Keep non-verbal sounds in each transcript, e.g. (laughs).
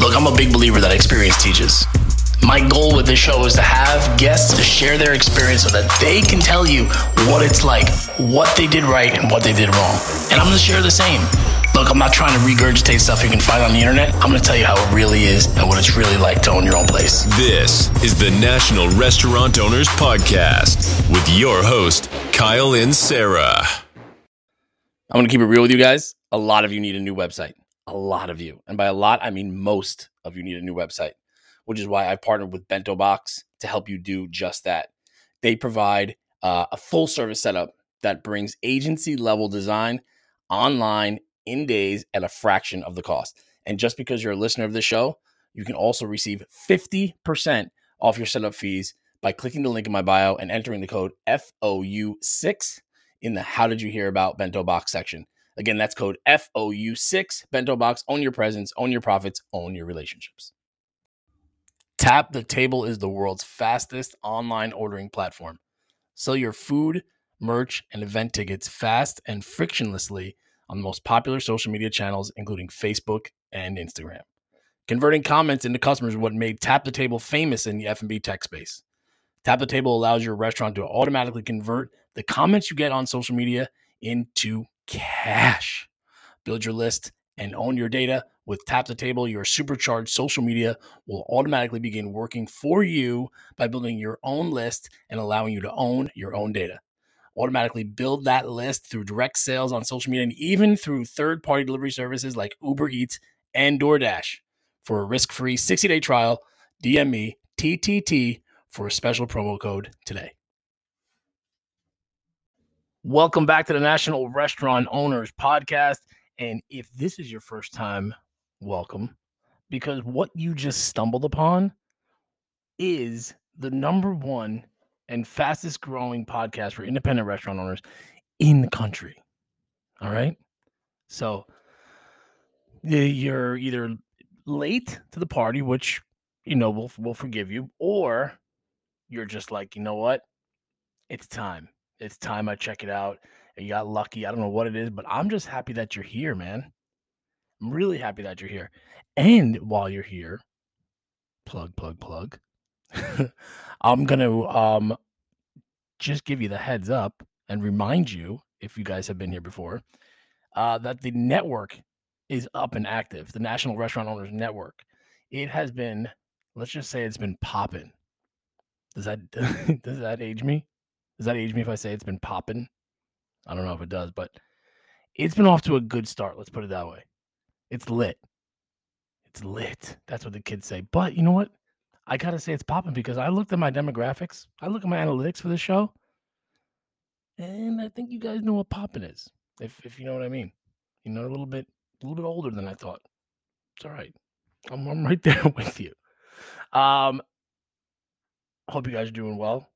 Look, I'm a big believer that experience teaches. My goal with this show is to have guests to share their experience so that they can tell you what it's like, what they did right, and what they did wrong. And I'm gonna share the same. Look, I'm not trying to regurgitate stuff you can find on the internet. I'm gonna tell you how it really is and what it's really like to own your own place. This is the National Restaurant Owners Podcast with your host, Kyle Inserra. I'm gonna keep it real with you guys. A lot of you need a new website. A lot of you. And by a lot, I mean most of you need a new website which is why I've partnered with Bento Box to help you do just that. They provide uh, a full service setup that brings agency level design online in days at a fraction of the cost. And just because you're a listener of the show, you can also receive 50% off your setup fees by clicking the link in my bio and entering the code FOU6 in the How Did You Hear About Bento Box section. Again, that's code FOU6 Bento Box. Own your presence, own your profits, own your relationships. Tap the Table is the world's fastest online ordering platform. Sell your food, merch, and event tickets fast and frictionlessly on the most popular social media channels, including Facebook and Instagram. Converting comments into customers is what made Tap the Table famous in the F&B tech space. Tap the Table allows your restaurant to automatically convert the comments you get on social media into cash. Build your list and own your data with Tap the Table, your supercharged social media will automatically begin working for you by building your own list and allowing you to own your own data. Automatically build that list through direct sales on social media and even through third party delivery services like Uber Eats and DoorDash. For a risk free 60 day trial, DM me TTT for a special promo code today. Welcome back to the National Restaurant Owners Podcast. And if this is your first time welcome because what you just stumbled upon is the number one and fastest growing podcast for independent restaurant owners in the country. All right. So you're either late to the party, which, you know, we'll, we'll forgive you, or you're just like, you know what? It's time. It's time I check it out. And you got lucky. I don't know what it is, but I'm just happy that you're here, man. I'm really happy that you're here. And while you're here, plug, plug, plug. (laughs) I'm gonna um just give you the heads up and remind you, if you guys have been here before, uh, that the network is up and active. The National Restaurant Owners Network. It has been, let's just say, it's been popping. Does that (laughs) does that age me? Does that age me if I say it's been popping? I don't know if it does, but it's been off to a good start. Let's put it that way. It's lit. It's lit. That's what the kids say. But you know what? I gotta say it's popping because I looked at my demographics. I look at my analytics for the show, and I think you guys know what popping is. If if you know what I mean. You know, a little bit a little bit older than I thought. It's all right. I'm, I'm right (laughs) there with you. Um, hope you guys are doing well.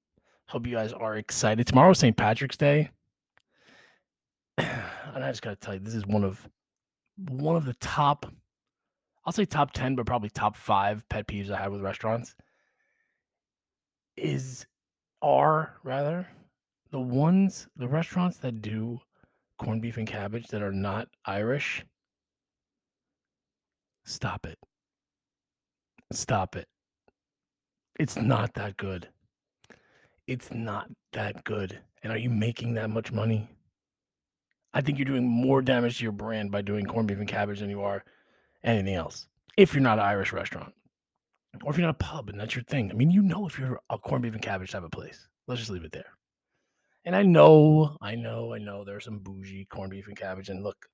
Hope you guys are excited. Tomorrow's St. Patrick's Day. (sighs) And I just gotta tell you, this is one of one of the top, I'll say top 10, but probably top five pet peeves I have with restaurants is, are rather, the ones, the restaurants that do corned beef and cabbage that are not Irish. Stop it. Stop it. It's not that good. It's not that good. And are you making that much money? I think you're doing more damage to your brand by doing corned beef and cabbage than you are anything else. If you're not an Irish restaurant, or if you're not a pub and that's your thing. I mean, you know, if you're a corned beef and cabbage type of place, let's just leave it there. And I know, I know, I know there's some bougie corned beef and cabbage. And look,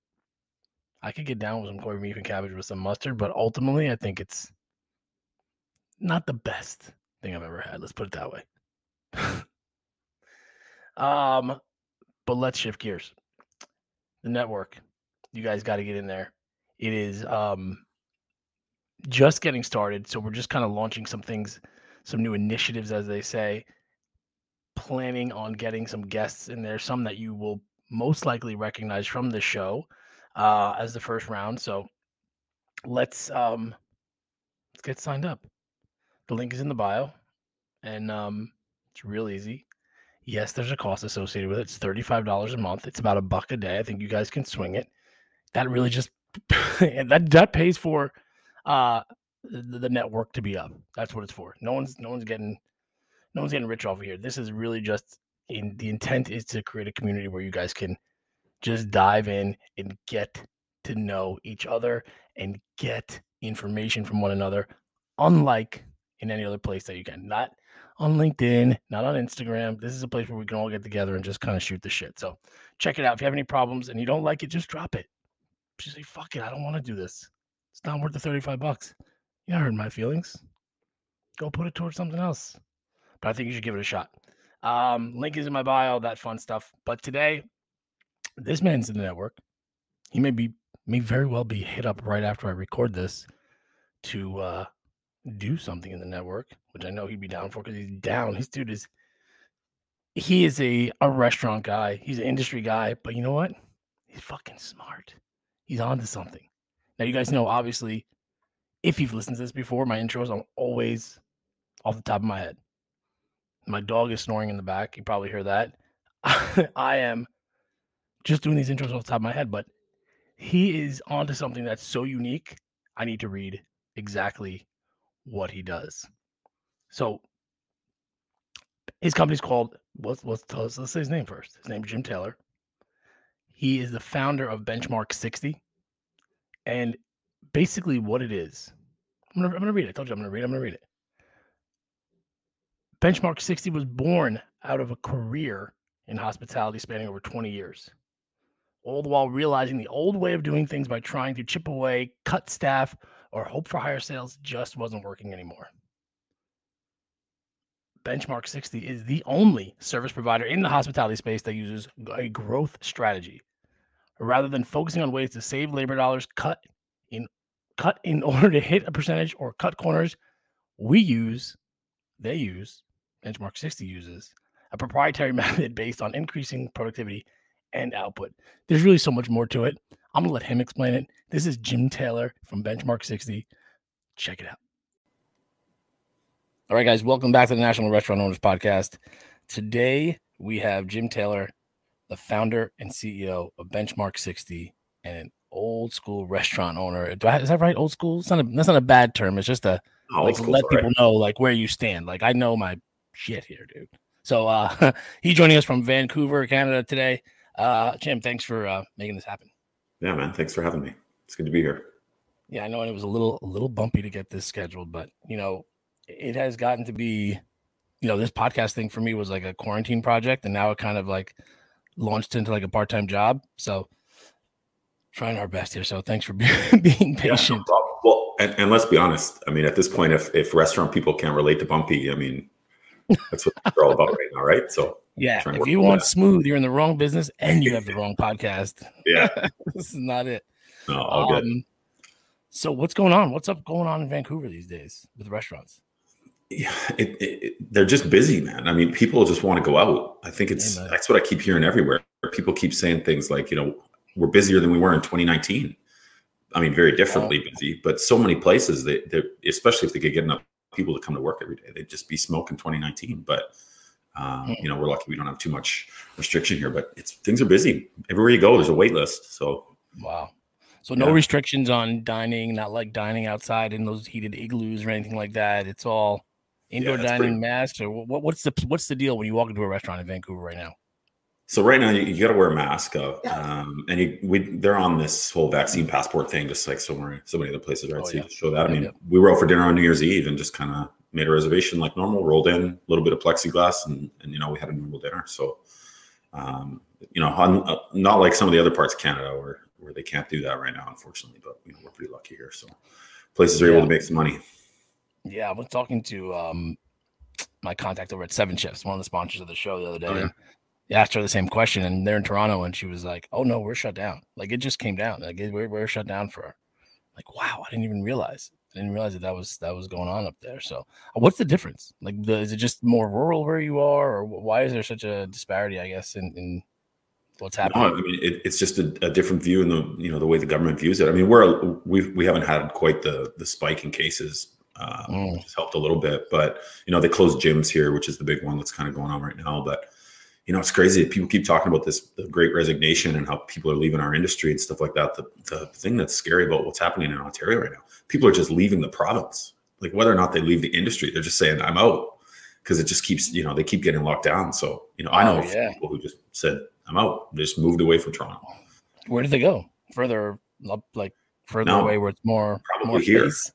I could get down with some corned beef and cabbage with some mustard, but ultimately, I think it's not the best thing I've ever had. Let's put it that way. (laughs) um, but let's shift gears the network. You guys got to get in there. It is um, just getting started. So we're just kind of launching some things, some new initiatives, as they say. Planning on getting some guests in there, some that you will most likely recognize from the show uh, as the first round. So let's um, let's get signed up. The link is in the bio, and um, it's real easy. Yes, there's a cost associated with it. It's $35 a month. It's about a buck a day. I think you guys can swing it. That really just (laughs) that that pays for uh the, the network to be up. That's what it's for. No one's no one's getting no one's getting rich off of here. This is really just in the intent is to create a community where you guys can just dive in and get to know each other and get information from one another, unlike in any other place that you can. Not on LinkedIn, not on Instagram. This is a place where we can all get together and just kind of shoot the shit. So check it out. If you have any problems and you don't like it, just drop it. Just say, fuck it. I don't want to do this. It's not worth the 35 bucks. You hurt my feelings. Go put it towards something else. But I think you should give it a shot. Um, link is in my bio, that fun stuff. But today, this man's in the network. He may be may very well be hit up right after I record this to uh do something in the network, which I know he'd be down for because he's down. His dude is he is a, a restaurant guy. He's an industry guy, but you know what? He's fucking smart. He's on to something. Now you guys know, obviously, if you've listened to this before, my intros are always off the top of my head. My dog is snoring in the back. You probably hear that. (laughs) I am just doing these intros off the top of my head, but he is onto something that's so unique. I need to read exactly what he does. So his company's called let's let's tell us let's say his name first. His name is Jim Taylor. He is the founder of Benchmark 60. And basically what it is, I'm gonna I'm gonna read it. I told you I'm gonna read it. I'm gonna read it. Benchmark 60 was born out of a career in hospitality spanning over 20 years all the while realizing the old way of doing things by trying to chip away, cut staff, or hope for higher sales just wasn't working anymore. Benchmark 60 is the only service provider in the hospitality space that uses a growth strategy. Rather than focusing on ways to save labor dollars, cut in cut in (laughs) order to hit a percentage or cut corners, we use, they use, Benchmark 60 uses a proprietary (laughs) method based on increasing productivity and output. There's really so much more to it. I'm going to let him explain it. This is Jim Taylor from Benchmark 60. Check it out. All right, guys, welcome back to the National Restaurant Owners Podcast. Today we have Jim Taylor, the founder and CEO of Benchmark 60 and an old school restaurant owner. Is that right? Old school? It's not a, that's not a bad term. It's just a oh, like let people right. know like where you stand. Like I know my shit here, dude. So uh (laughs) he's joining us from Vancouver, Canada today. Uh, Jim, thanks for uh, making this happen. Yeah, man. Thanks for having me. It's good to be here. Yeah, I know it was a little a little bumpy to get this scheduled, but you know, it has gotten to be, you know, this podcast thing for me was like a quarantine project, and now it kind of like launched into like a part time job. So trying our best here. So thanks for (laughs) being patient. Yeah, well, and, and, let's be honest. I mean, at this point, if if restaurant people can't relate to bumpy, I mean, that's what they're all about right now, right? So yeah, if you want that. smooth, you're in the wrong business and you have the (laughs) wrong podcast. Yeah, (laughs) this is not it. No, all um, good. So what's going on? What's up going on in Vancouver these days with restaurants? Yeah, it, it, they're just busy, man. I mean, people just want to go out. I think it's Amen. that's what I keep hearing everywhere. People keep saying things like, you know, we're busier than we were in 2019. I mean, very differently busy, but so many places they, they especially if they could get enough people to come to work every day, they'd just be smoking 2019. But um, you know, we're lucky we don't have too much restriction here, but it's things are busy everywhere you go. There's a wait list. So wow. So no yeah. restrictions on dining, not like dining outside in those heated igloos or anything like that. It's all indoor yeah, dining pretty... masks. Or what, what's the what's the deal when you walk into a restaurant in Vancouver right now? So right now you, you got to wear a mask, uh, um, and you, we they're on this whole vaccine passport thing, just like so many so many other places, right? Oh, so yeah. you show that. I mean, we were out for dinner on New Year's Eve and just kind of made a reservation like normal, rolled in a little bit of plexiglass, and, and you know we had a normal dinner. So, um, you know, on, uh, not like some of the other parts of Canada where where they can't do that right now, unfortunately. But you know, we're pretty lucky here, so places are yeah. able to make some money. Yeah, I was talking to um, my contact over at 7shifts, one of the sponsors of the show, the other day. Oh, yeah. asked her the same question, and they're in Toronto, and she was like, "Oh no, we're shut down. Like it just came down. Like we're, we're shut down for." Like wow, I didn't even realize. Didn't realize that that was that was going on up there. So, what's the difference? Like, the, is it just more rural where you are, or why is there such a disparity? I guess in, in what's happening. No, I mean, it, it's just a, a, different view in the you know the way the government views it. I mean, we're we we haven't had quite the the spike in cases, uh, mm. which has helped a little bit. But you know, they closed gyms here, which is the big one that's kind of going on right now. But you know, it's crazy. People keep talking about this the great resignation and how people are leaving our industry and stuff like that. The, the thing that's scary about what's happening in Ontario right now, people are just leaving the province. Like whether or not they leave the industry, they're just saying, I'm out because it just keeps, you know, they keep getting locked down. So, you know, I know oh, yeah. people who just said, I'm out, they just moved away from Toronto. Where did they go? Further up, like further no, away where it's more probably more here. Space?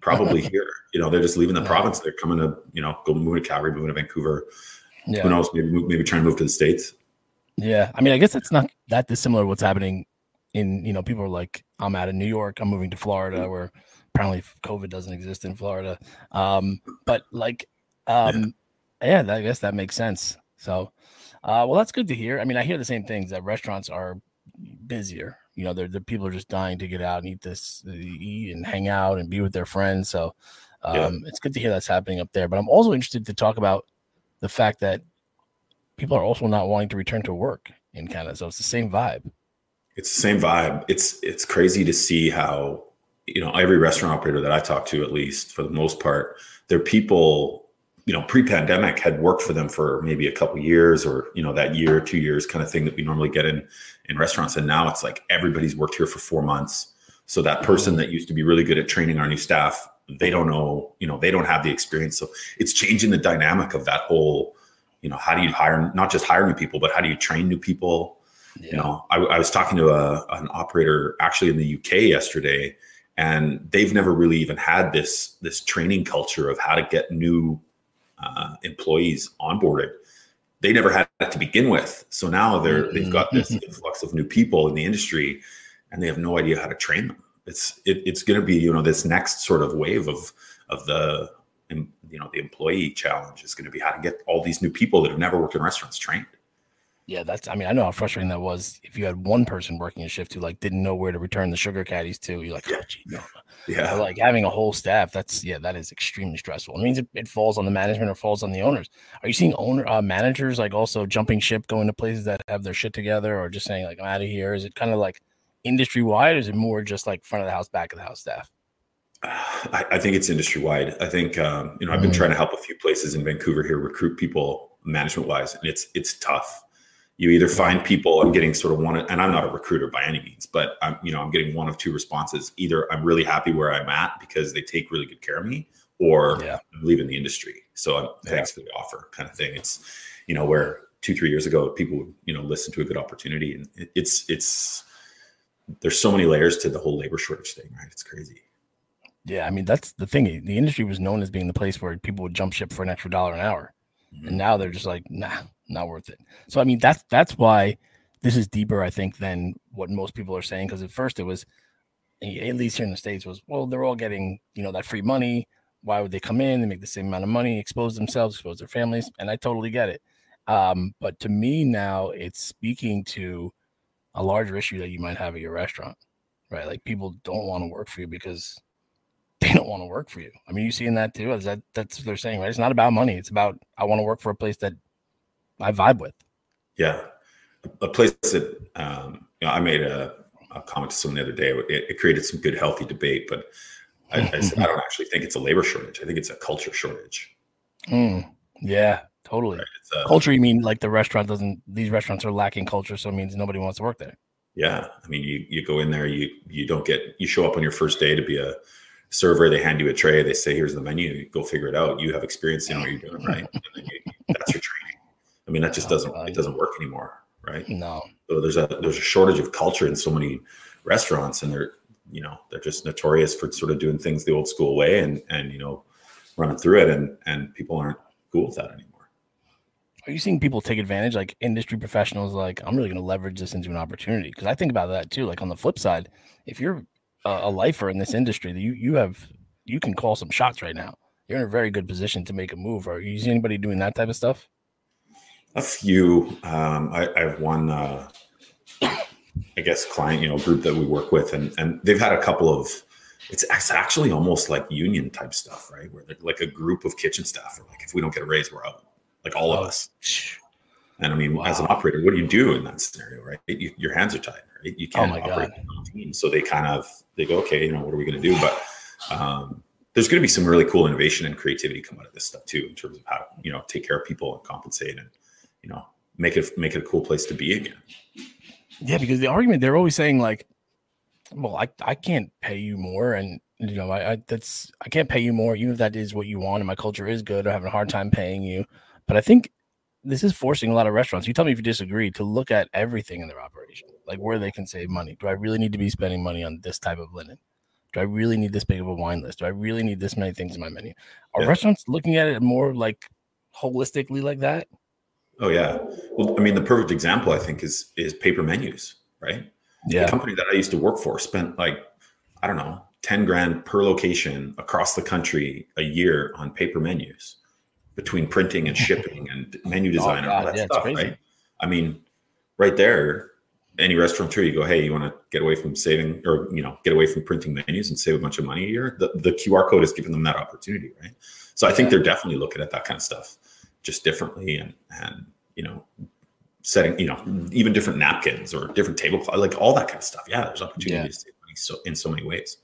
Probably (laughs) here. You know, they're just leaving the yeah. province. They're coming to, you know, go move to Calgary, moving to Vancouver. Yeah. Who knows? Maybe maybe trying to move to the states. Yeah, I mean, I guess it's not that dissimilar. To what's happening in you know, people are like, I'm out of New York, I'm moving to Florida, mm-hmm. where apparently COVID doesn't exist in Florida. Um, but like, um, yeah, yeah I guess that makes sense. So, uh, well, that's good to hear. I mean, I hear the same things that restaurants are busier. You know, the the people are just dying to get out and eat this, eat and hang out and be with their friends. So, um, yeah. it's good to hear that's happening up there. But I'm also interested to talk about the fact that people are also not wanting to return to work in Canada. So it's the same vibe. It's the same vibe. It's it's crazy to see how you know every restaurant operator that I talk to, at least for the most part, they're people you know pre-pandemic had worked for them for maybe a couple years or you know that year two years kind of thing that we normally get in in restaurants and now it's like everybody's worked here for four months so that person mm-hmm. that used to be really good at training our new staff they don't know, you know, they don't have the experience. So it's changing the dynamic of that whole, you know, how do you hire, not just hire new people, but how do you train new people? Yeah. You know, I, I was talking to a, an operator actually in the UK yesterday, and they've never really even had this this training culture of how to get new uh, employees onboarded. They never had that to begin with. So now they're mm-hmm. they've got this influx of new people in the industry, and they have no idea how to train them it's it, it's going to be you know this next sort of wave of of the you know the employee challenge is going to be how to get all these new people that have never worked in restaurants trained yeah that's i mean i know how frustrating that was if you had one person working a shift who like didn't know where to return the sugar caddies to you're like oh, gee, no. yeah but like having a whole staff that's yeah that is extremely stressful it means it, it falls on the management or falls on the owners are you seeing owner uh, managers like also jumping ship going to places that have their shit together or just saying like i'm out of here is it kind of like industry wide, or is it more just like front of the house, back of the house staff? (sighs) I, I think it's industry wide. I think um, you know I've been mm. trying to help a few places in Vancouver here recruit people management wise, and it's it's tough. You either find people. I'm getting sort of one, and I'm not a recruiter by any means, but I'm you know I'm getting one of two responses. Either I'm really happy where I'm at because they take really good care of me, or yeah. I'm leaving the industry. So I'm yeah. thanks for the offer, kind of thing. It's you know where two three years ago people would you know listen to a good opportunity, and it, it's it's there's so many layers to the whole labor shortage thing, right? It's crazy. Yeah, I mean that's the thing. The industry was known as being the place where people would jump ship for an extra dollar an hour, mm-hmm. and now they're just like, nah, not worth it. So I mean that's that's why this is deeper, I think, than what most people are saying. Because at first it was, at least here in the states, was well they're all getting you know that free money. Why would they come in and make the same amount of money, expose themselves, expose their families? And I totally get it. Um, but to me now, it's speaking to a larger issue that you might have at your restaurant, right? Like people don't want to work for you because they don't want to work for you. I mean, you seeing that too? Is that that's what they're saying, right? It's not about money. It's about I want to work for a place that I vibe with. Yeah, a place that um, you know, I made a, a comment to someone the other day. It, it created some good, healthy debate, but I, I, said I don't actually think it's a labor shortage. I think it's a culture shortage. Mm, yeah, Totally. Right? A, culture, you mean like the restaurant doesn't, these restaurants are lacking culture. So it means nobody wants to work there. Yeah. I mean, you, you go in there, you, you don't get, you show up on your first day to be a server. They hand you a tray. They say, here's the menu. You go figure it out. You have experience in what you're doing. Right. you, that's your. I mean, that just doesn't, it doesn't work anymore. Right. No. So there's a, there's a shortage of culture in so many restaurants and they're, you know, they're just notorious for sort of doing things the old school way and, and, you know, running through it. And, and people aren't cool with that anymore. Are you seeing people take advantage, like industry professionals, like I'm really going to leverage this into an opportunity? Because I think about that too. Like on the flip side, if you're a, a lifer in this industry, you you have you can call some shots right now. You're in a very good position to make a move. Are you see anybody doing that type of stuff? A few. Um, I, I have one, uh, I guess, client, you know, group that we work with, and and they've had a couple of. It's, it's actually almost like union type stuff, right? Where like a group of kitchen staff are like, if we don't get a raise, we're out like all of us. And I mean, wow. as an operator, what do you do in that scenario, right? You, your hands are tied, right? You can't oh operate on team. So they kind of they go, okay, you know, what are we going to do? But um, there's going to be some really cool innovation and creativity come out of this stuff too, in terms of how you know take care of people and compensate and you know make it make it a cool place to be again. Yeah, because the argument they're always saying like, well, I, I can't pay you more, and you know, I, I that's I can't pay you more, even if that is what you want, and my culture is good. I'm having a hard time paying you, but I think this is forcing a lot of restaurants. You tell me if you disagree to look at everything in their operation, like where they can save money. Do I really need to be spending money on this type of linen? Do I really need this big of a wine list? Do I really need this many things in my menu? Are yeah. restaurants looking at it more like holistically like that? Oh yeah. Well, I mean, the perfect example I think is is paper menus, right? Yeah. The company that I used to work for spent like I don't know, 10 grand per location across the country a year on paper menus between printing and (laughs) shipping and menu oh, design oh, and all that yeah, stuff, right? I mean, right there, any restaurateur, you go, hey, you want to get away from saving or you know, get away from printing menus and save a bunch of money a year? The, the QR code is giving them that opportunity, right? So I think they're definitely looking at that kind of stuff just differently and and you know setting you know mm-hmm. even different napkins or different tablecloth like all that kind of stuff. Yeah there's opportunities yeah. to so in so many ways.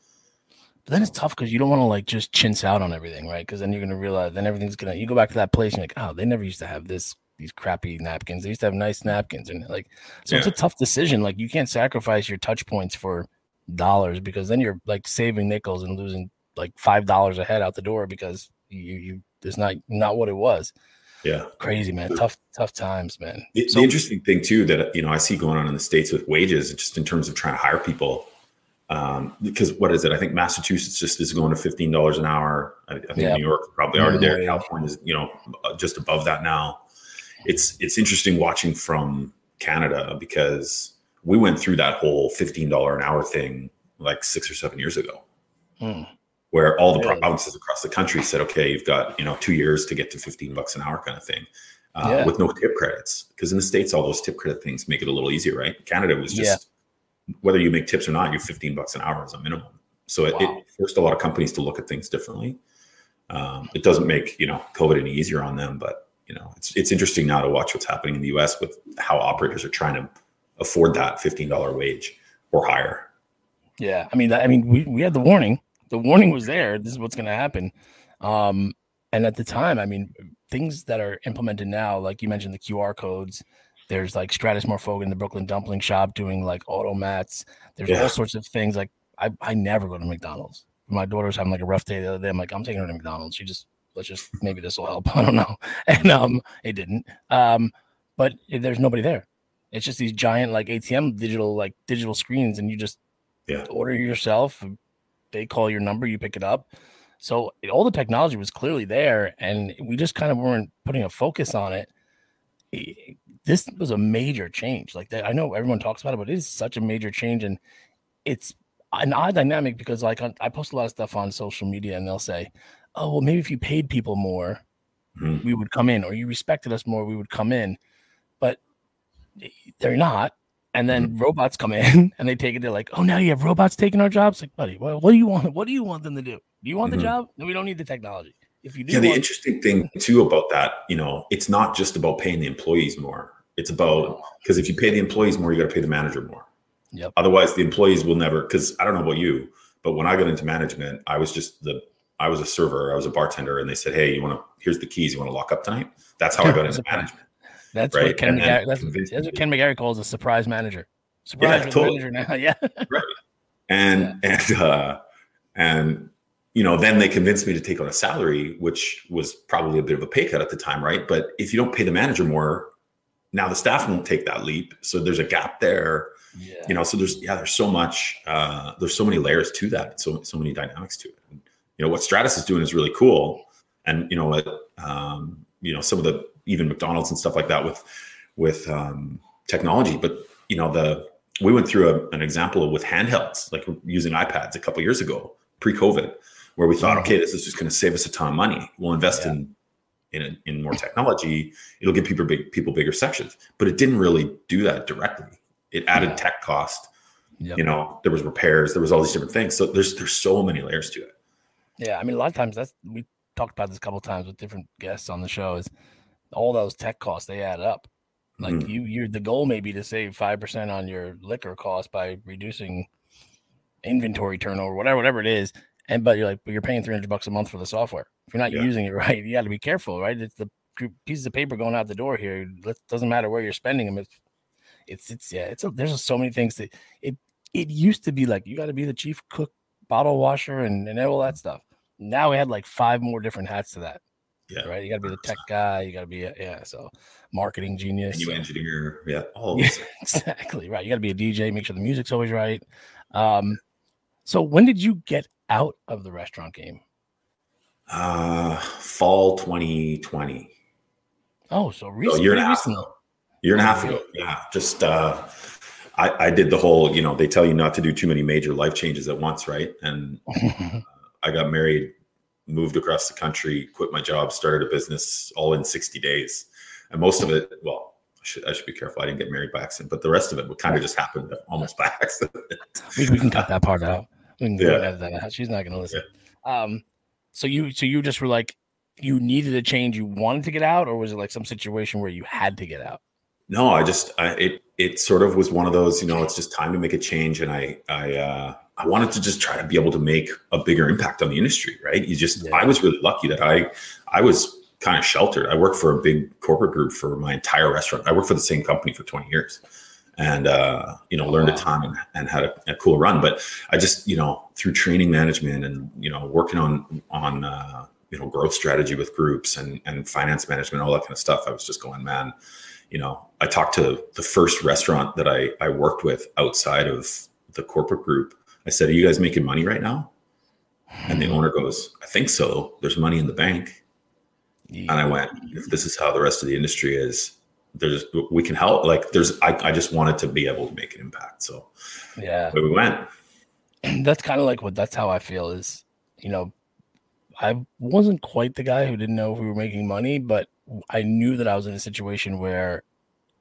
But then it's tough because you don't want to like just chintz out on everything right? Because then you're gonna realize then everything's gonna you go back to that place and you're like oh they never used to have this these crappy napkins. They used to have nice napkins. And like so yeah. it's a tough decision. Like you can't sacrifice your touch points for dollars because then you're like saving nickels and losing like five dollars a head out the door because you you it's not not what it was yeah. Crazy, man. Tough, tough times, man. The, so, the, interesting thing too that you know I see going on in the states with wages, just in terms of trying to hire people. Um, because what is it? I think Massachusetts just is going to fifteen dollars an hour. I, I think yeah. New York probably already there. California is you know uh, just above that now. It's it's interesting watching from Canada because we went through that whole fifteen dollar an hour thing like six or seven years ago. Hmm where all the provinces across the country said, okay, you've got you know two years to get to 15 bucks an hour kind of thing. Uh, yeah. with no tip credits because in the states all those tip credit things make it a little easier right canada was just yeah. whether you make tips or not you're 15 bucks an hour as a minimum so it, wow. it forced a lot of companies to look at things differently um, it doesn't make you know covid any easier on them but you know it's it's interesting now to watch what's happening in the us with how operators are trying to afford that $15 wage or higher yeah i mean i mean we, we had the warning the warning was there. This is what's going to happen. Um, and at the time, I mean, things that are implemented now, like you mentioned, the QR codes. There's like Stratis Morfogen in the Brooklyn Dumpling Shop doing like automats. There's yeah. all sorts of things. Like I, I never go to McDonald's. My daughter's having like a rough day the other day. I'm like, I'm taking her to McDonald's. She just let's just maybe this will help. (laughs) I don't know. And um, it didn't. Um, but there's nobody there. It's just these giant like ATM digital like digital screens, and you just yeah. order yourself, they call your number, you pick it up. So all the technology was clearly there, and we just kind of weren't putting a focus on it. This was a major change. Like that, I know everyone talks about it, but it is such a major change, and it's an odd dynamic because, like, I post a lot of stuff on social media, and they'll say, "Oh, well, maybe if you paid people more, mm-hmm. we would come in, or you respected us more, we would come in." But they're not and then mm-hmm. robots come in (laughs) and they take it. They're like, "Oh, now you have robots taking our jobs." Like, buddy, what, what do you want? What do you want them to do? Do you want mm-hmm. the job? No, we don't need the technology. If you do, yeah. The interesting thing too about that, you know, it's not just about paying the employees more. It's about because if you pay the employees more, you got to pay the manager more. Yep. Otherwise, the employees will never. Because I don't know about you, but when I got into management, I was just the I was a server, I was a bartender, and they said, "Hey, you want to? Here's the keys. You want to lock up tonight?" That's how I got into management. That's right? what Ken McGarry, that's, that's, what Ken McGarry calls a surprise manager. Surprise yeah, totally. manager now. (laughs) yeah. right. And yeah. and uh and you know, then they convinced me to take on a salary, which was probably a bit of a pay cut at the time, right? But if you don't pay the manager more, now the staff won't take that leap. So there's a gap there. Yeah. You know, so there's yeah, there's so much, uh, there's so many layers to that, so so many dynamics to it. And, you know, what Stratis is doing is really cool. And you know what um, you know, some of the even McDonald's and stuff like that with with um, technology. But you know, the we went through a, an example with handhelds, like using iPads a couple years ago, pre-COVID, where we thought, okay, this is just going to save us a ton of money. We'll invest yeah. in in, in more technology. It'll give people big people bigger sections, but it didn't really do that directly. It added yeah. tech cost. Yep. You know, there was repairs, there was all these different things. So there's there's so many layers to it. Yeah, I mean, a lot of times that's we talked about this a couple times with different guests on the show. Is all those tech costs they add up. Like mm. you, you the goal may be to save five percent on your liquor cost by reducing inventory turnover, whatever, whatever it is. And but you're like, but you're paying three hundred bucks a month for the software. If you're not yeah. using it (laughs) right, you got to be careful, right? It's the pieces of paper going out the door here. It doesn't matter where you're spending them. It's it's it's yeah. It's a, there's so many things that it it used to be like you got to be the chief cook, bottle washer, and and all that stuff. Now we had like five more different hats to that. Yeah. Right. You got to be the tech (laughs) guy. You got to be a, yeah. So marketing genius. And you so. engineer. Yeah. All yeah, (laughs) (laughs) exactly. Right. You got to be a DJ. Make sure the music's always right. Um, so when did you get out of the restaurant game? Uh, fall 2020. Oh, so recently. So year and a half ago. Year and a half ago. Yeah. Just, uh, I, I did the whole, you know, they tell you not to do too many major life changes at once, right? And uh, I got married moved across the country, quit my job, started a business all in 60 days. And most of it, well, I should, I should be careful. I didn't get married by accident, but the rest of it would kind of just happen almost by accident. (laughs) we, we, can cut that part out. We can yeah. edit that out. She's not going to listen. Yeah. Um, so you, so you just were like, you needed a change. You wanted to get out, or was it like some situation where you had to get out? No, I just, I, it, it sort of was one of those, you know, it's just time to make a change. And I, I, uh, I wanted to just try to be able to make a bigger impact on the industry, right? You just, yeah. I was really lucky that I, I was kind of sheltered. I worked for a big corporate group for my entire restaurant. I worked for the same company for 20 years and, uh, you know, learned wow. a ton and, and had a, a, cool run. But I just, you know, through training management and, you know, working on, on, uh, you know, growth strategy with groups and, and finance management, all that kind of stuff. I was just going, man, you know, I talked to the first restaurant that I, I worked with outside of the corporate group I said, Are you guys making money right now? And the owner goes, I think so. There's money in the bank. Yeah. And I went, if this is how the rest of the industry is, there's we can help. Like there's I, I just wanted to be able to make an impact. So yeah. we went. (clears throat) That's kind of like what that's how I feel is, you know, I wasn't quite the guy who didn't know if we were making money, but I knew that I was in a situation where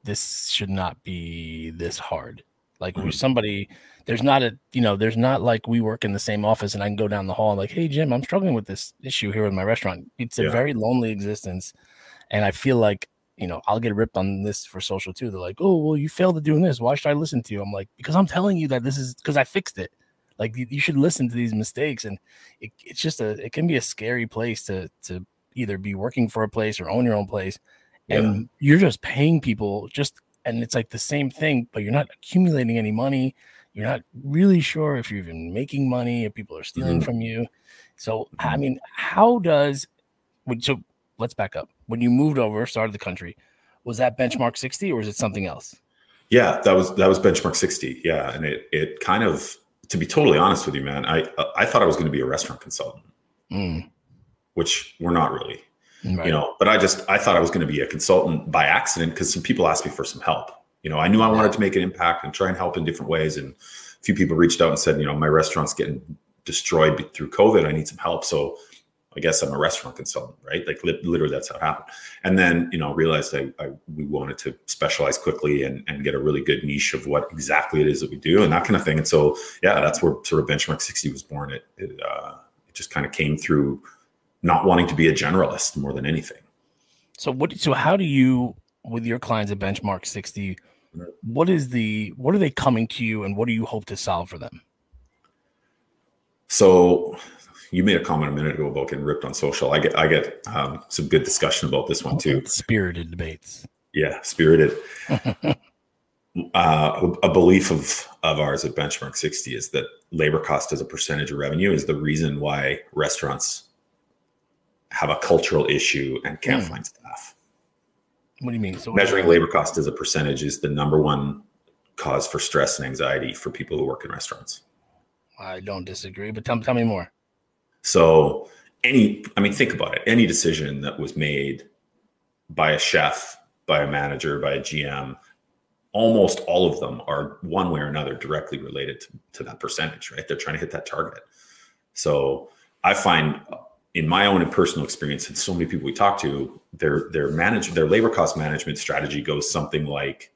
this should not be this hard. Like mm-hmm. somebody, there's not a, you know, there's not like we work in the same office and I can go down the hall and like, hey Jim, I'm struggling with this issue here with my restaurant. It's a yeah. very lonely existence, and I feel like you know I'll get ripped on this for social too. They're like, oh well, you failed at doing this. Why should I listen to you? I'm like, because I'm telling you that this is because I fixed it. Like you, you should listen to these mistakes, and it, it's just a, it can be a scary place to to either be working for a place or own your own place, and yeah. you're just paying people just and it's like the same thing, but you're not accumulating any money. You're not really sure if you're even making money, if people are stealing mm-hmm. from you. So, I mm-hmm. mean, how does so let's back up. When you moved over, started the country, was that benchmark 60 or was it something else? Yeah, that was that was benchmark 60. Yeah, and it it kind of to be totally honest with you, man, I I thought I was going to be a restaurant consultant, mm. which we're not really. Right. You know, but I just I thought I was going to be a consultant by accident because some people asked me for some help. You know, I knew I wanted to make an impact and try and help in different ways. And a few people reached out and said, you know, my restaurant's getting destroyed through COVID. I need some help. So I guess I'm a restaurant consultant, right? Like li- literally that's how it happened. And then, you know, realized I, I, we wanted to specialize quickly and, and get a really good niche of what exactly it is that we do and that kind of thing. And so, yeah, that's where sort of benchmark 60 was born. It, it, uh, it just kind of came through not wanting to be a generalist more than anything. So what? So how do you, with your clients at Benchmark Sixty, what is the what are they coming to you, and what do you hope to solve for them? So you made a comment a minute ago about getting ripped on social. I get I get um, some good discussion about this one too. Spirited debates. Yeah, spirited. (laughs) uh, a belief of of ours at Benchmark 60 is that labor cost as a percentage of revenue is the reason why restaurants have a cultural issue and can't mm. find staff. What do you mean? So measuring labor cost as a percentage is the number one cause for stress and anxiety for people who work in restaurants. I don't disagree, but tell, tell me more. So any, I mean, think about it. Any decision that was made by a chef, by a manager, by a GM, almost all of them are one way or another directly related to, to that percentage, right? They're trying to hit that target. So I find in my own personal experience, and so many people we talk to, their their manage their labor cost management strategy goes something like,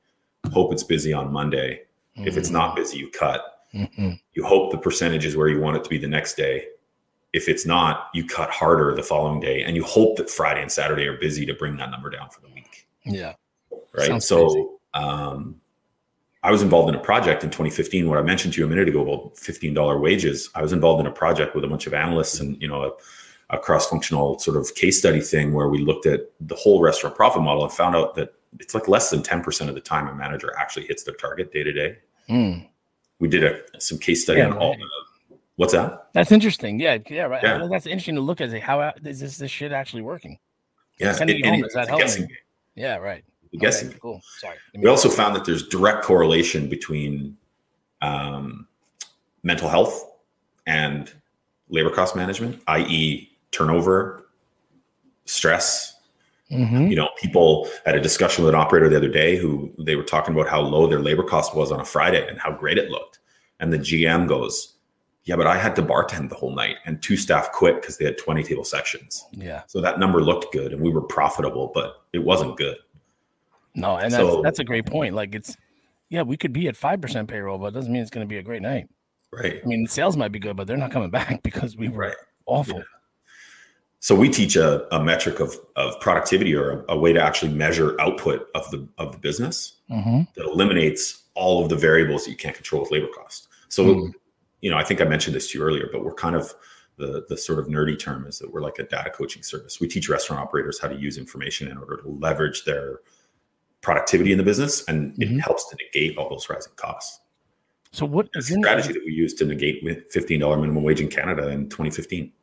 hope it's busy on Monday. Mm-hmm. If it's not mm-hmm. busy, you cut. Mm-hmm. You hope the percentage is where you want it to be the next day. If it's not, you cut harder the following day, and you hope that Friday and Saturday are busy to bring that number down for the week. Yeah. Right. Sounds so, um, I was involved in a project in 2015 where I mentioned to you a minute ago about $15 wages. I was involved in a project with a bunch of analysts and you know a cross-functional sort of case study thing where we looked at the whole restaurant profit model and found out that it's like less than 10% of the time a manager actually hits their target day to day. Mm. We did a some case study Yeah, on all right. the what's that? That's interesting. Yeah, yeah, right. Yeah. That's interesting to look at. How is this this shit actually working? Yeah, it- it home, is that helping? Yeah, right. A guessing cool. Sorry. We also found that there's direct correlation between um, mental health and labor cost management, i.e., turnover, stress. Mhm. You know, people had a discussion with an operator the other day who they were talking about how low their labor cost was on a Friday and how great it looked. And the GM goes, Yeah, but I had to bartend the whole night and two staff quit because they had 20 table sections. Yeah. So that number looked good and we were profitable, but it wasn't good. No, and that's So- that's a great point. Like it's yeah, we could be at five percent payroll, but it doesn't mean it's going to be a great night. Right. I mean, sales might be good, but they're not coming (laughs) back because we were Right. awful. So we teach a, a metric of, of productivity or a, a way to actually measure output of the of the business Mhm. that eliminates all of the variables that you can't control with labor cost. So Mhm. you know, I think I mentioned this to you earlier, but we're kind of the the sort of nerdy term is that we're like a data coaching service. We teach restaurant operators how to use information in order to leverage their productivity in the business, and Mhm. it helps to negate all those rising costs. So what is strategy that we used to negate with fifteen dollar minimum wage in Canada in 2015.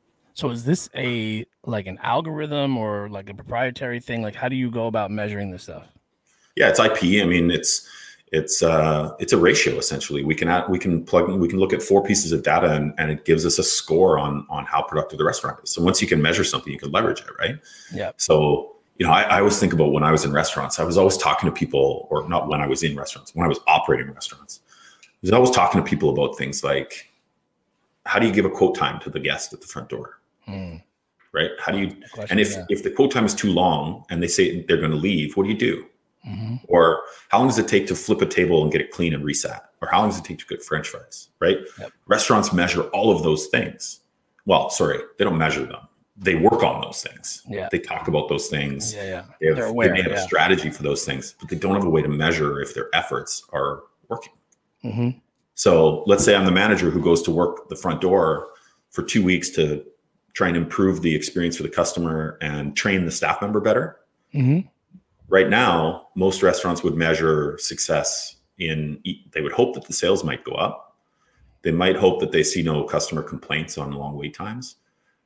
So is this a like an algorithm or like a proprietary thing? Like how do you go about measuring this stuff? Yeah, it's IP. I mean, it's it's uh, it's a ratio essentially. We can add, we can plug we can look at four pieces of data and, and it gives us a score on on how productive the restaurant is. So once you can measure something, you can leverage it, right? Yeah. So you know, I, I always think about when I was in restaurants. I was always talking to people, or not when I was in restaurants, when I was operating restaurants. I was always talking to people about things like how do you give a quote time to the guest at the front door, Hmm. right? How do you question, and if yeah. if the quote time is too long and they say they're going to leave, what do you do? Mhm. Or how long does it take to flip a table and get it clean and reset? Or how long does it take to cook French fries? Right? Yep. Restaurants measure all of those things. Well, sorry, they don't measure them. They work on those things. Yeah. They talk about those things. yeah, yeah. They, have, They're they may have yeah. a strategy for those things, but they don't have a way to measure if their efforts are working. Mhm. So let's say I'm the manager who goes to work the front door for two weeks to try and improve the experience for the customer and train the staff member better Mhm. right now most restaurants would measure success in they would hope that the sales might go up they might hope that they see no customer complaints on long wait times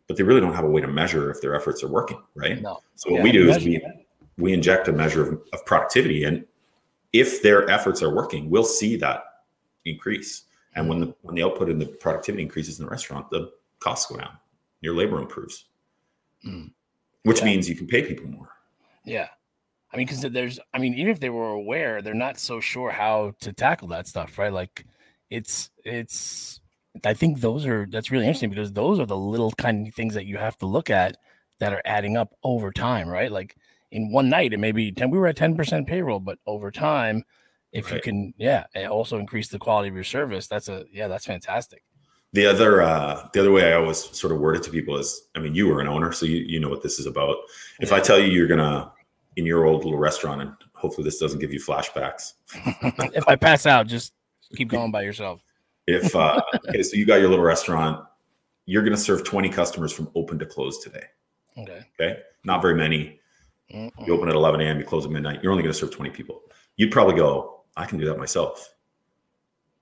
but they really don't have a way to measure if their efforts are working right No. so what Yeah, we do is we that. we inject a measure of, of productivity and if their efforts are working we'll see that increase and when the when the output and the productivity increases in the restaurant the costs go down your labor improves Mm. which Yeah. means you can pay people more Yeah. I mean, because there's, I mean, even if they were aware, they're not so sure how to tackle that stuff, right? Like, it's, it's, I think those are, that's really interesting because those are the little kind of things that you have to look at that are adding up over time, right? Like, in one night, it may be 10, we were at 10% payroll, but over time, if you can, yeah, also increase the quality of your service, that's a, yeah, that's fantastic. The other uh, the other way I always sort of word it to people is, I mean, you were an owner, so you, you know what this is about. If I tell you you're gonna in your old little restaurant, and hopefully this doesn't give you flashbacks. (laughs) if I pass out, just keep going by yourself. If uh, (laughs) okay, so you got your little restaurant, you're gonna serve 20 customers from open to close today. Okay. Okay, not very many. Mm-mm. You open at 11 a.m., you close at midnight. You're only gonna serve 20 people. You'd probably go, I can do that myself.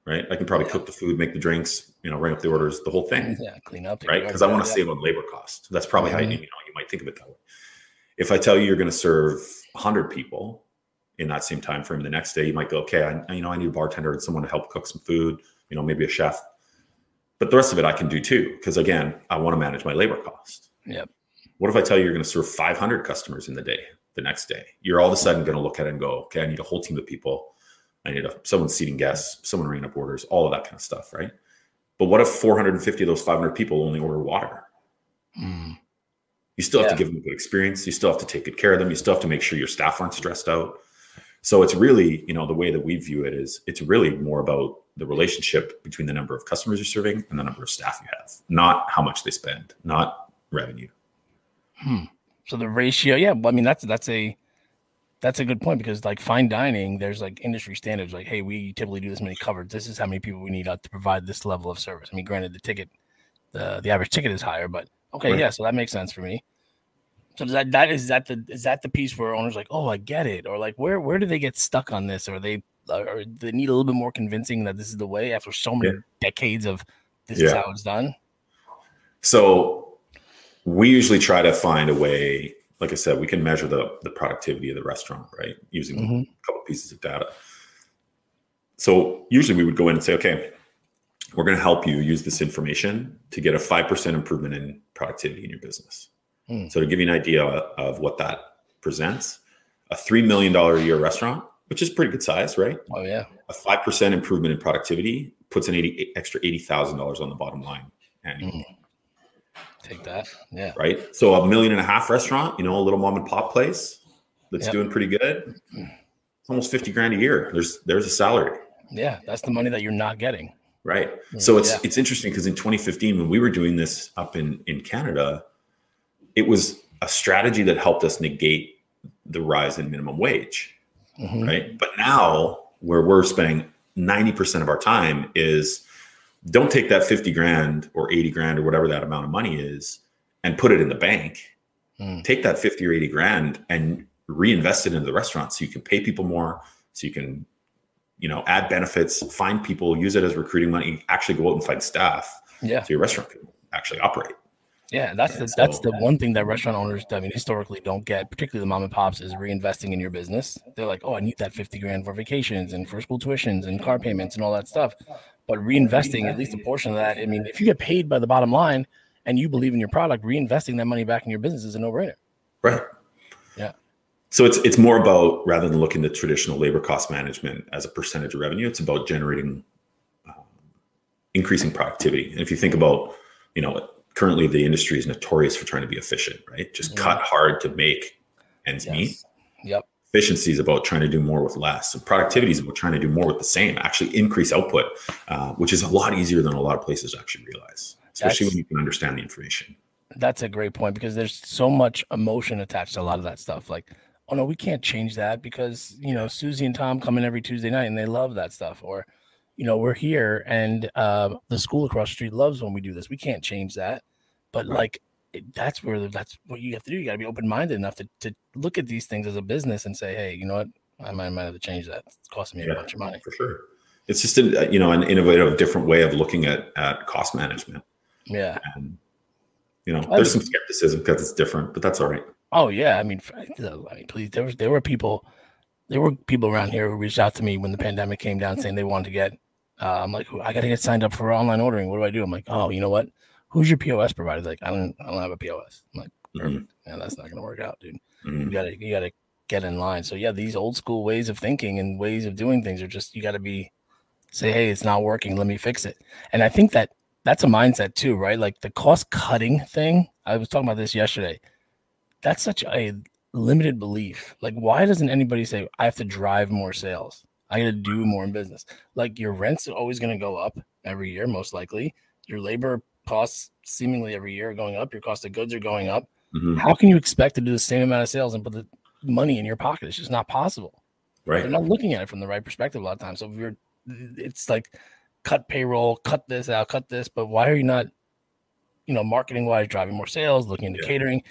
Right? I can probably cook the food, make the drinks, you know, ring up the orders, the whole thing. Yeah, clean up. right? Because I want to yeah. save on labor cost. That's probably how you, Mhm. you know you might think of it that way. If I tell you you're going to serve 100 people in that same time frame, the next day you might go, okay, I, you know, I need a bartender and someone to help cook some food. You know, maybe a chef. But the rest of it I can do too, because again, I want to manage my labor cost. Yep. What if I tell you you're going to serve 500 customers in the day, the next day? You're all of a sudden going to look at it and go, okay, I need a whole team of people. I need a, someone seating guests, someone ringing up orders, all of that kind of stuff, right? But what if 450 of those 500 people only order water? Mm. You still have Yeah. to give them a good experience. You still have to take good care of them. You still have to make sure your staff aren't stressed out. So it's really, you know, the way that we view it is it's really more about the relationship between the number of customers you're serving and the number of staff you have, not how much they spend, not revenue. Hmm. So the ratio, yeah. well, I mean, that's that's a that's a good point because like fine dining, there's like industry standards. Like, hey, we typically do this many covers. This is how many people we need out to provide this level of service. I mean, granted, the ticket, the the average ticket is higher, but Okay, right. yeah, so that makes sense for me. So that that is that the is that the piece where owners like, oh, I get it, or like, where where do they get stuck on this, or they uh, or they need a little bit more convincing that this is the way after so many yeah. decades of this yeah. is how it's done. So we usually try to find a way. Like I said, we can measure the the productivity of the restaurant, right, using mm-hmm. a couple pieces of data. So usually we would go in and say, okay, we're going to help you use this information to get a 5% improvement in productivity in your business. Mm. So to give you an idea of what that presents, a $3 million a year restaurant, which is pretty good size, right? Oh yeah. A 5% improvement in productivity puts an 80 extra $80,000 on the bottom line annually. Mm. Take that. Yeah. Right. So a million and a half restaurant, you know, a little mom and pop place that's yep. doing pretty good. It's almost 50 grand a year. There's there's a salary. Yeah, that's the money that you're not getting. Right. So it's yeah. it's interesting because in 2015 when we were doing this up in in Canada, it was a strategy that helped us negate the rise in minimum wage. Mm-hmm. Right. But now where we're spending 90% of our time is don't take that 50 grand or 80 grand or whatever that amount of money is and put it in the bank. Mm. Take that 50 or 80 grand and reinvest it into the restaurant so you can pay people more, so you can, you know, add benefits, find people, use it as recruiting money, actually go out and find staff. Yeah. So your restaurant can actually operate. Yeah, that's the so, that's the one thing that restaurant owners, I mean, historically don't get, particularly the mom and pops, is reinvesting in your business. They're like, oh, I need that fifty grand for vacations and for school tuitions and car payments and all that stuff. But reinvesting at least a portion of that, I mean, if you get paid by the bottom line and you believe in your product, reinvesting that money back in your business is a no brainer. Right. Yeah. So it's it's more about rather than looking at traditional labor cost management as a percentage of revenue, it's about generating um, increasing productivity. And if you think about, you know, currently the industry is notorious for trying to be efficient, right? Just cut hard to make ends yes. meet. Yep. Efficiency is about trying to do more with less. And productivity is about trying to do more with the same, actually increase output, uh, which is a lot easier than a lot of places actually realize, especially That's, when you can understand the information. That's a great point because there's so much emotion attached to a lot of that stuff. Like, oh no, we can't change that because, you know, Susie and Tom come in every Tuesday night and they love that stuff. Or, you know, we're here and uh, the school across the street loves when we do this. We can't change that. But right. like it, that's where that's what you have to do. You got to be open minded enough to, to look at these things as a business and say, hey, you know what? I might, I might have to change that. It's costing me yeah, a bunch of money. For sure. It's just a, you know an innovative, different way of looking at at cost management. Yeah. And, you know, there's some skepticism because it's different, but that's all right. Oh yeah, I mean, I mean, please, there was there were people, there were people around here who reached out to me when the pandemic came down, saying they wanted to get. Uh, I'm like, I got to get signed up for online ordering. What do I do? I'm like, oh, you know what? Who's your POS provider? Like, I don't, I don't have a POS. I'm like, mm-hmm. perfect. Mm-hmm. Yeah, that's not going to work out, dude. Mm-hmm. You gotta, you gotta get in line. So yeah, these old school ways of thinking and ways of doing things are just, you got to be, say, hey, it's not working. Let me fix it. And I think that that's a mindset too, right? Like the cost cutting thing. I was talking about this yesterday. That's such a limited belief. Like, why doesn't anybody say, I have to drive more sales? I got to do more in business. Like your rent's are always going to go up every year, most likely. Your labor costs seemingly every year are going up. Your cost of goods are going up. Mm-hmm. How can you expect to do the same amount of sales and put the money in your pocket? It's just not possible. Right. They're not looking at it from the right perspective a lot of times. So if you're, it's like cut payroll, cut this out, cut this. But why are you not, you know, marketing wise, driving more sales, looking into yeah. catering?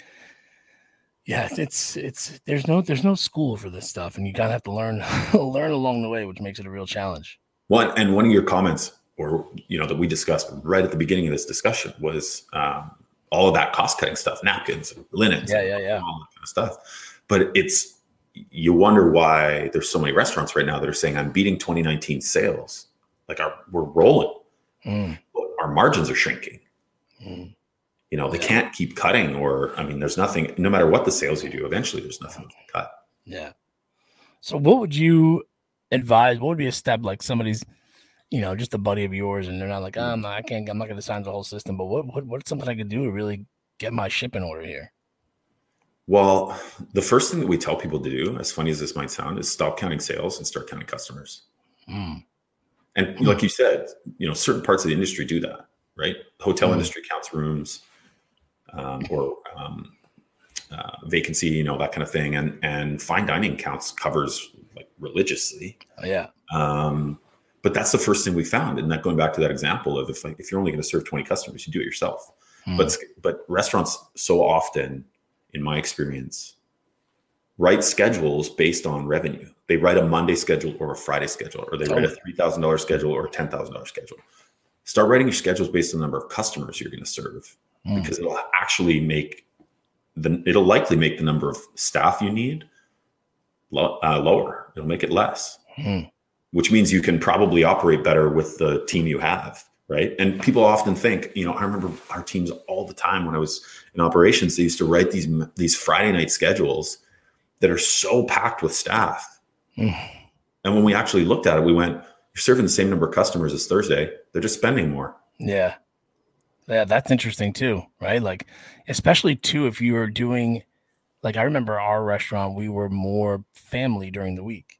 Yeah, it's it's there's no there's no school for this stuff, and you gotta have to learn (laughs) learn along the way, which makes it a real challenge. One and one of your comments or you know that we discussed right at the beginning of this discussion was um, all of that cost cutting stuff, napkins, linens, yeah, yeah, yeah, all that kind of stuff. But it's you wonder why there's so many restaurants right now that are saying I'm beating 2019 sales. Like our we're rolling, mm. our margins are shrinking. Mm. You know, they yeah. can't keep cutting, or I mean, there's nothing. No matter what the sales you do, eventually there's nothing to cut. Yeah. So, what would you advise? What would be a step like somebody's you know, just a buddy of yours, and they're not like, oh, I'm not, I can't, I'm not going to sign the whole system. But what, what, what's something I could do to really get my ship in order here? Well, the first thing that we tell people to do, as funny as this might sound, is stop counting sales and start counting customers. Mm. And mm. like you said, you know, certain parts of the industry do that, right? The hotel mm. industry counts rooms, um, or um, uh, vacancy, you know, that kind of thing, and and fine dining counts covers like religiously. Oh, yeah. Um, but that's the first thing we found. And that going back to that example of if like, if you're only going to serve 20 customers, you do it yourself. Mm. But but restaurants so often, in my experience, write schedules based on revenue. They write a Monday schedule or a Friday schedule, or they write a three thousand dollars schedule or a ten thousand dollars schedule. Start writing your schedules based on the number of customers you're going to serve, mm. because it'll actually make the it'll likely make the number of staff you need lo- uh, lower. It'll make it less, mm. Which means you can probably operate better with the team you have right? And people often think, you know, I remember our teams all the time when I was in operations. They used to write these these Friday night schedules that are so packed with staff. Mm. And when we actually looked at it, we went, "You're serving the same number of customers as Thursday. They're just spending more." Yeah, yeah, that's interesting too, right? Like, especially too if you were doing, like, I remember our restaurant, we were more family during the week.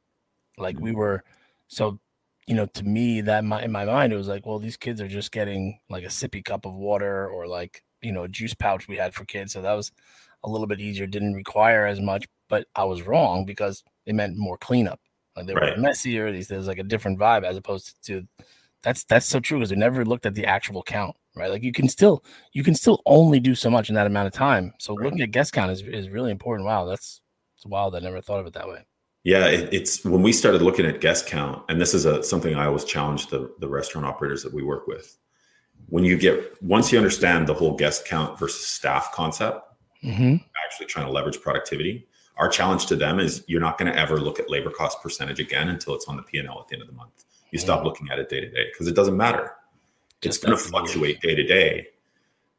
Like, we mm. were so you know, to me, that my, in my mind, it was like, well, these kids are just getting like a sippy cup of water or like, you know, a juice pouch we had for kids. So that was a little bit easier, didn't require as much, but I was wrong because it meant more cleanup. Like they right. were messier. These there's like a different vibe as opposed to that's that's so true because we never looked at the actual count, right? Like you can still you can still only do so much in that amount of time. So right. looking at guest count is, is really important. Wow, that's it's wild. I never thought of it that way. Yeah, it, it's when we started looking at guest count, and this is a something I always challenge the the restaurant operators that we work with. When you get once you understand the whole guest count versus staff concept, mm-hmm. actually trying to leverage productivity. Our challenge to them is you're not going to ever look at labor cost percentage again until it's on the P and L at the end of the month. You mm-hmm. stop looking at it day to day because it doesn't matter. Just it's going to fluctuate day to day,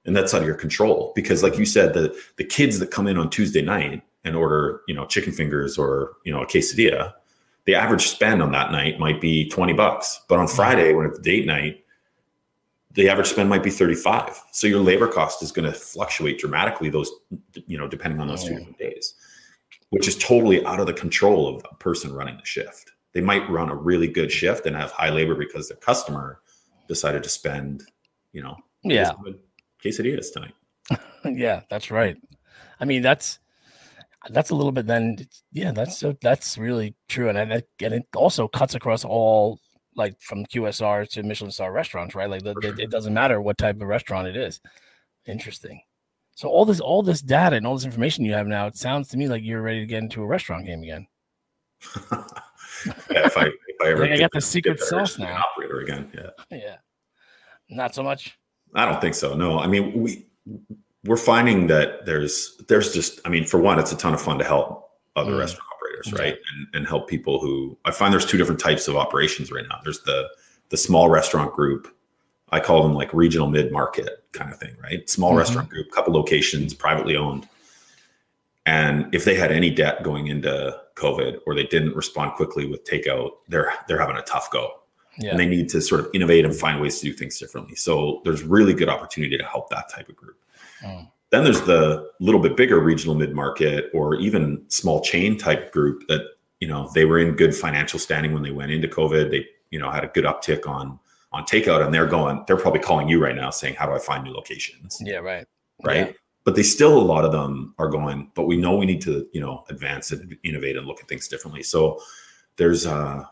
and that's out of your control. Because, like you said, the the kids that come in on Tuesday night and order, you know, chicken fingers or, you know, a quesadilla, the average spend on that night might be 20 bucks. But on mm-hmm. Friday, when it's date night, the average spend might be 35. So your labor cost is going to fluctuate dramatically those, you know, depending on those two different days, which is totally out of the control of the person running the shift. They might run a really good shift and have high labor because their customer decided to spend, you know, yeah, quesadillas tonight. (laughs) yeah, that's right. I mean, that's that's a little bit then yeah that's so that's really true and, and it also cuts across all like from qsr to michelin star restaurants right? Like the, sure. it doesn't matter what type of restaurant it is. Interesting. So all this all this data and all this information you have now it sounds to me like you're ready to get into a restaurant game again. Yeah if i (laughs) if i ever I, I got the secret sauce now. operator again yeah. Yeah. Not so much? I don't think so no. I mean we we're finding that there's there's just I mean, for one, it's a ton of fun to help other mm. restaurant operators, right? And, and help people who I find there's two different types of operations right now. There's the the small restaurant group. I call them like regional mid market kind of thing, right? Small mm-hmm. restaurant group, couple locations, privately owned. And if they had any debt going into COVID or they didn't respond quickly with takeout, they're they're having a tough go. Yeah. And they need to sort of innovate and find ways to do things differently. So there's really good opportunity to help that type of group. Then there's the little bit bigger regional mid market or even small chain type group that you know they were in good financial standing when they went into COVID. They you know had a good uptick on on takeout, and they're going. They're probably calling you right now saying, "How do I find new locations?" Yeah, right, right. Yeah. But they still a lot of them are going. But we know we need to you know advance and innovate and look at things differently. So there's uh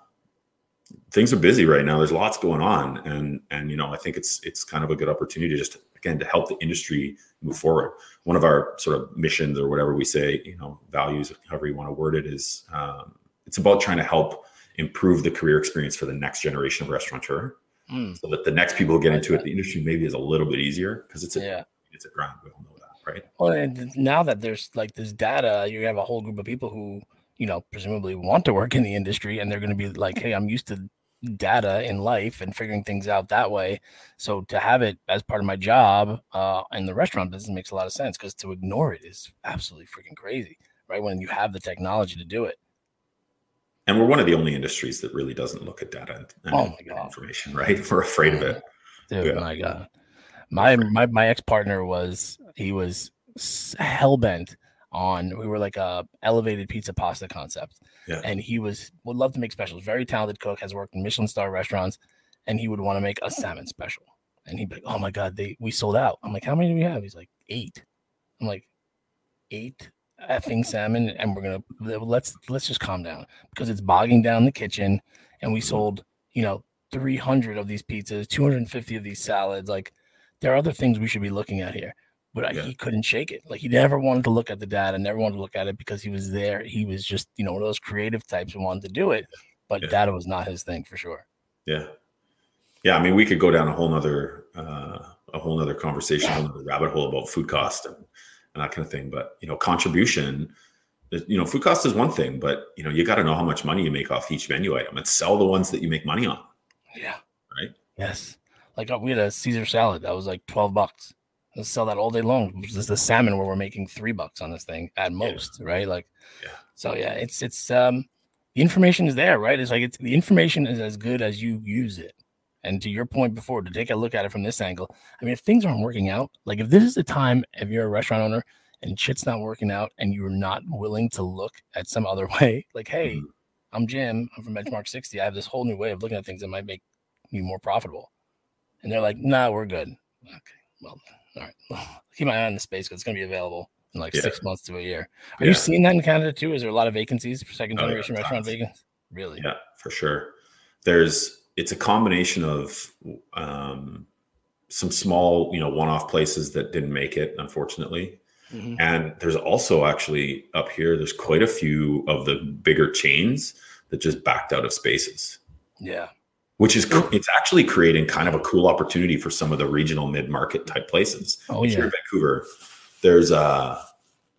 things are busy right now. There's lots going on, and and you know I think it's it's kind of a good opportunity to just again to help the industry move forward. One of our sort of missions or whatever we say, you know, values, however you want to word it, is um, it's about trying to help improve the career experience for the next generation of restaurateur, mm. so that the next people who get into it, the industry maybe is a little bit easier because it's a yeah. it's a grind. We all know that, right? Well, and now that there's like this data, you have a whole group of people who you know presumably want to work in the industry, and they're going to be like, hey, I'm used to data in life and figuring things out that way. So to have it as part of my job uh, in the restaurant business makes a lot of sense because to ignore it is absolutely freaking crazy, right? When you have the technology to do it. And we're one of the only industries that really doesn't look at data and, oh my God. information, right? (laughs) We're afraid of it. Dude, yeah. my God. My my my ex partner was he was hell bent on we were like a elevated pizza pasta concept yeah. and he was would love to make specials. Very talented cook has worked in michelin star restaurants and he would want to make a salmon special. And he'd be like oh my god they we sold out. I'm like how many do we have? He's like eight. I'm like eight effing salmon and we're gonna let's let's just calm down. Because it's bogging down the kitchen and we sold you know 300 of these pizzas 250 of these salads. Like there are other things we should be looking at here. But yeah. he couldn't shake it. Like he never wanted to look at the data, never wanted to look at it because he was there. He was just, you know, one of those creative types who wanted to do it, but yeah. data was not his thing for sure. Yeah. Yeah. I mean, we could go down a whole nother, uh, a whole nother conversation, a whole rabbit hole about food cost and, and that kind of thing. But, you know, contribution, you know, food cost is one thing, but, you know, you got to know how much money you make off each menu item and sell the ones that you make money on. Yeah. Right. Yes. Like uh, we had a Caesar salad that was like 12 bucks. Let's sell that all day long. This is the salmon where we're making three bucks on this thing at most, yeah. right? Like, yeah. so yeah, it's it's um the information is there, right? It's like it's the information is as good as you use it. And to your point before, to take a look at it from this angle, I mean, if things aren't working out, like if this is the time, if you're a restaurant owner and shit's not working out and you're not willing to look at some other (laughs) way, like, hey, mm-hmm. I'm Jim, I'm from Benchmark 60. I have this whole new way of looking at things that might make me more profitable. And they're like, nah, we're good. Okay, well, all right. Keep my eye on the space because it's going to be available in like yeah. six months to a year. Are yeah. you seeing that in Canada too? Is there a lot of vacancies for second generation oh, yeah, restaurant vacancies? Really? Yeah, for sure. There's it's a combination of um, some small, you know, one-off places that didn't make it, unfortunately. Mm-hmm. And there's also actually up here, there's quite a few of the bigger chains that just backed out of spaces. Yeah which is it's actually creating kind of a cool opportunity for some of the regional mid-market type places. Oh, yeah. Here in Vancouver, there's uh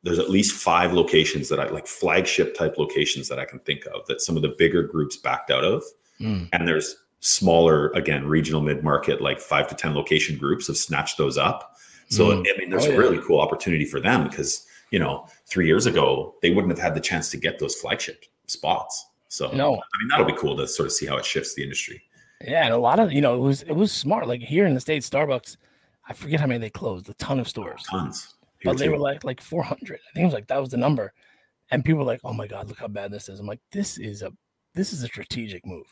there's at least five locations that I like flagship type locations that I can think of that some of the bigger groups backed out of. Mm. And there's smaller, again, regional mid-market, like five to 10 location groups have snatched those up. So mm. I mean, there's oh, a really cool opportunity for them because you know, three years ago, they wouldn't have had the chance to get those flagship spots. So no, I mean that'll be cool to sort of see how it shifts the industry. Yeah, and a lot of you know it was it was smart. Like here in the states, Starbucks, I forget how many they closed. A ton of stores. Tons. Here but they were like like 400. I think it was like that was the number. And people were like, "Oh my god, look how bad this is." I'm like, "This is a this is a strategic move."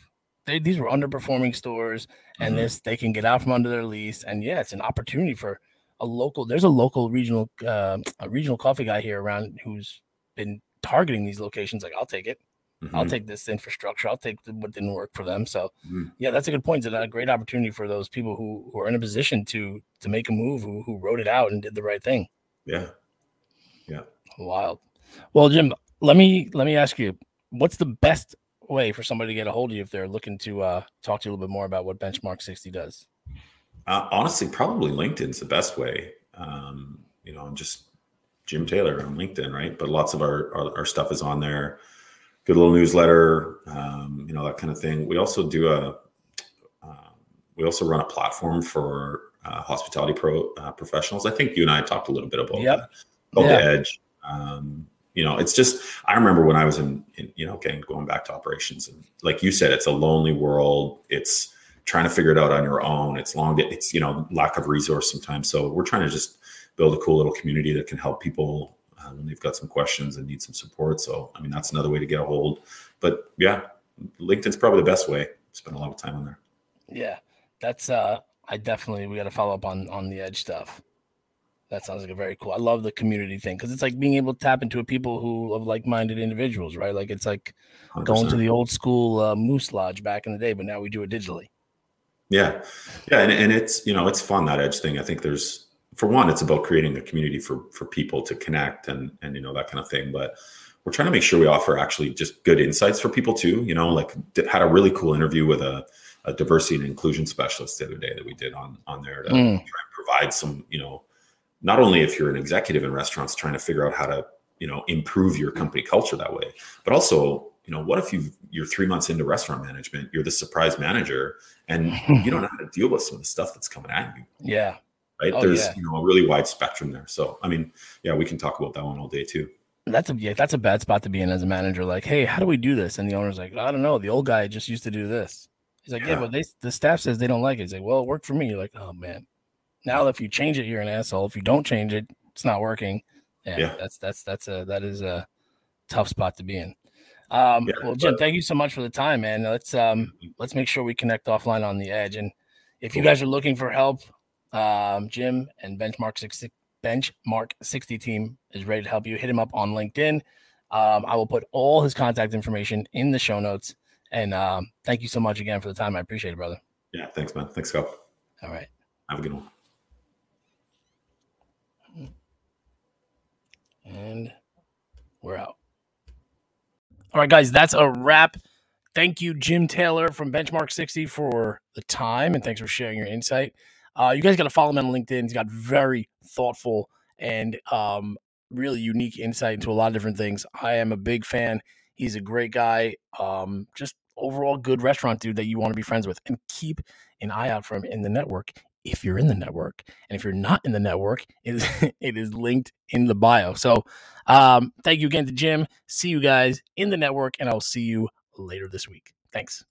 They, these were underperforming stores, and mm-hmm. this they can get out from under their lease. And yeah, it's an opportunity for a local. There's a local regional uh, a regional coffee guy here around who's been targeting these locations. Like, I'll take it. Mm-hmm. I'll take this infrastructure. I'll take what didn't work for them. So, mm-hmm. yeah, that's a good point. It's a great opportunity for those people who, who are in a position to to make a move, who who wrote it out and did the right thing. Yeah, yeah, wild. Well, Jim, let me let me ask you, what's the best way for somebody to get a hold of you if they're looking to uh, talk to you a little bit more about what Benchmark 60 does? Uh, honestly, probably LinkedIn's the best way. Um, you know, I'm just Jim Taylor on LinkedIn, right? But lots of our, our, our stuff is on there good little newsletter, um, you know, that kind of thing. We also do a, uh, we also run a platform for uh, hospitality pro uh, professionals. I think you and I talked a little bit about yep. that, about yeah. the edge. Um, you know, it's just I remember when I was in, in, you know, again going back to operations, and like you said, it's a lonely world. It's trying to figure it out on your own. It's long. It's you know lack of resource sometimes. So we're trying to just build a cool little community that can help people uh, when they've got some questions and need some support. So, I mean, that's another way to get a hold. But yeah, LinkedIn's probably the best way. Spend a lot of time on there. Yeah, that's uh, I definitely we got to follow up on on the edge stuff. That sounds like a very cool. I love the community thing because it's like being able to tap into a people who of like-minded individuals, right? Like it's like 100%. going to the old school uh, Moose Lodge back in the day, but now we do it digitally. Yeah, yeah, and, and it's you know it's fun that edge thing. I think there's for one, it's about creating a community for for people to connect and and you know that kind of thing. But we're trying to make sure we offer actually just good insights for people too. You know, like had a really cool interview with a, a diversity and inclusion specialist the other day that we did on on there to mm. provide some you know not only if you're an executive in restaurants trying to figure out how to you know improve your company culture that way, but also you know what if you you're three months into restaurant management, you're the surprise manager, and (laughs) you don't know how to deal with some of the stuff that's coming at you. Yeah right? Oh, There's yeah. you know a really wide spectrum there. So I mean, yeah, we can talk about that one all day too. That's a yeah, that's a bad spot to be in as a manager. Like, hey, how do we do this? And the owner's like, I don't know. The old guy just used to do this. He's like, yeah, yeah but they the staff says they don't like it. He's like, well, it worked for me. You're like, oh man. Now if you change it, you're an asshole. If you don't change it, it's not working. Yeah, yeah. that's that's that's a that is a tough spot to be in. Um, yeah, well, Jim, but, thank you so much for the time, man. Let's um mm-hmm. let's make sure we connect offline on the edge. And if you guys are looking for help, um, Jim and Benchmark 60, Benchmark 60 team is ready to help you. Hit him up on LinkedIn. Um, I will put all his contact information in the show notes. And um, thank you so much again for the time. I appreciate it, brother. Yeah, thanks, man. Thanks, Scott. All right. Have a good one. And we're out. All right, guys, that's a wrap. Thank you, Jim Taylor from Benchmark 60 for the time. And thanks for sharing your insight. Uh, you guys got to follow him on LinkedIn. He's got very thoughtful and um, really unique insight into a lot of different things. I am a big fan. He's a great guy. Um, just overall good restaurant dude that you want to be friends with. And keep an eye out for him in the network if you're in the network. And if you're not in the network, (laughs) it is, it is linked in the bio. So um, thank you again to Jim. See you guys in the network, and I'll see you later this week. Thanks.